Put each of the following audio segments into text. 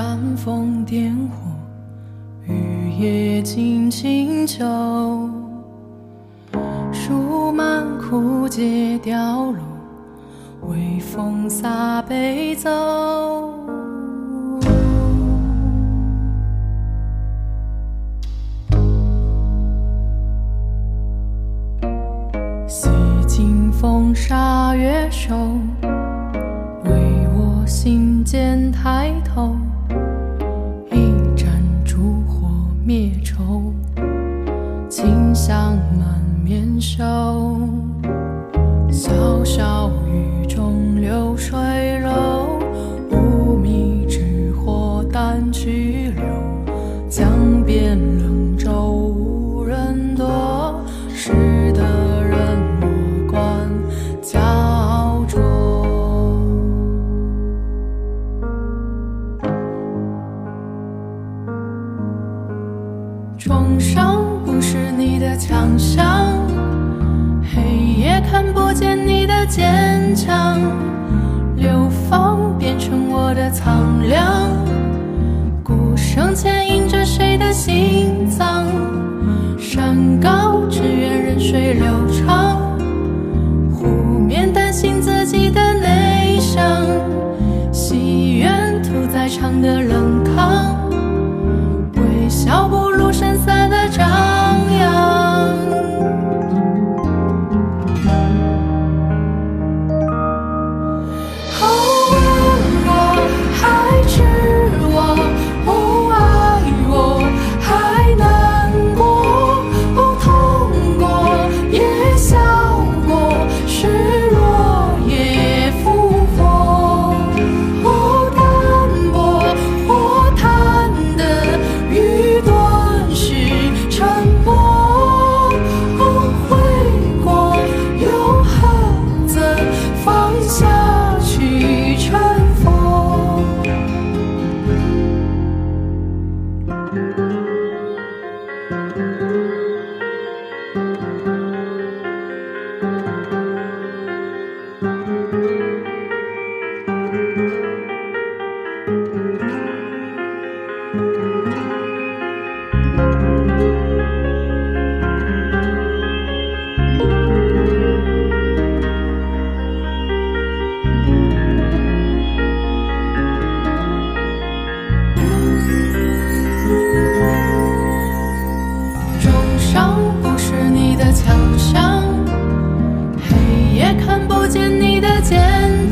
煽风点火，雨夜惊清秋。树满枯竭凋落，微风洒悲奏。洗尽风沙月瘦，为我心间抬头。重伤不是你的强项，黑夜看不见你的坚强，流放变成我的苍凉，鼓声牵引着谁的心？你的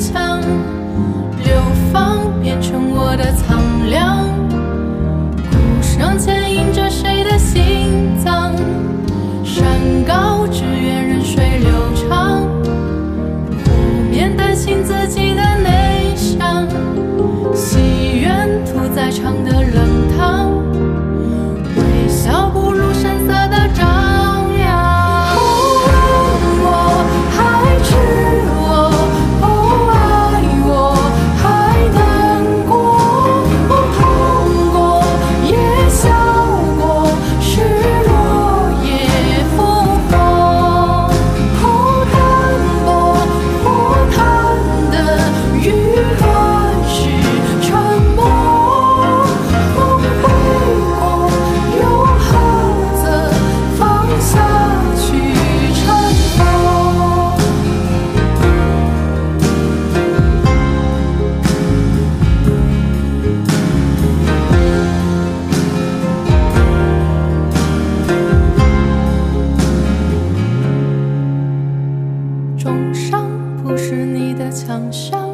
不是你的强项，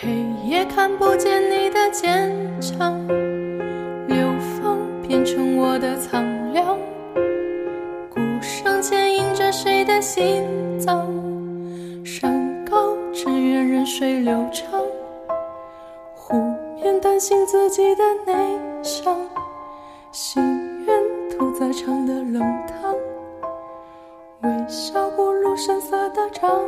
黑夜看不见你的坚强，流放变成我的苍凉，鼓声牵引着谁的心脏？山高只愿任水流长，湖面担心自己的内伤，心愿屠宰场的冷汤。微笑不声色的长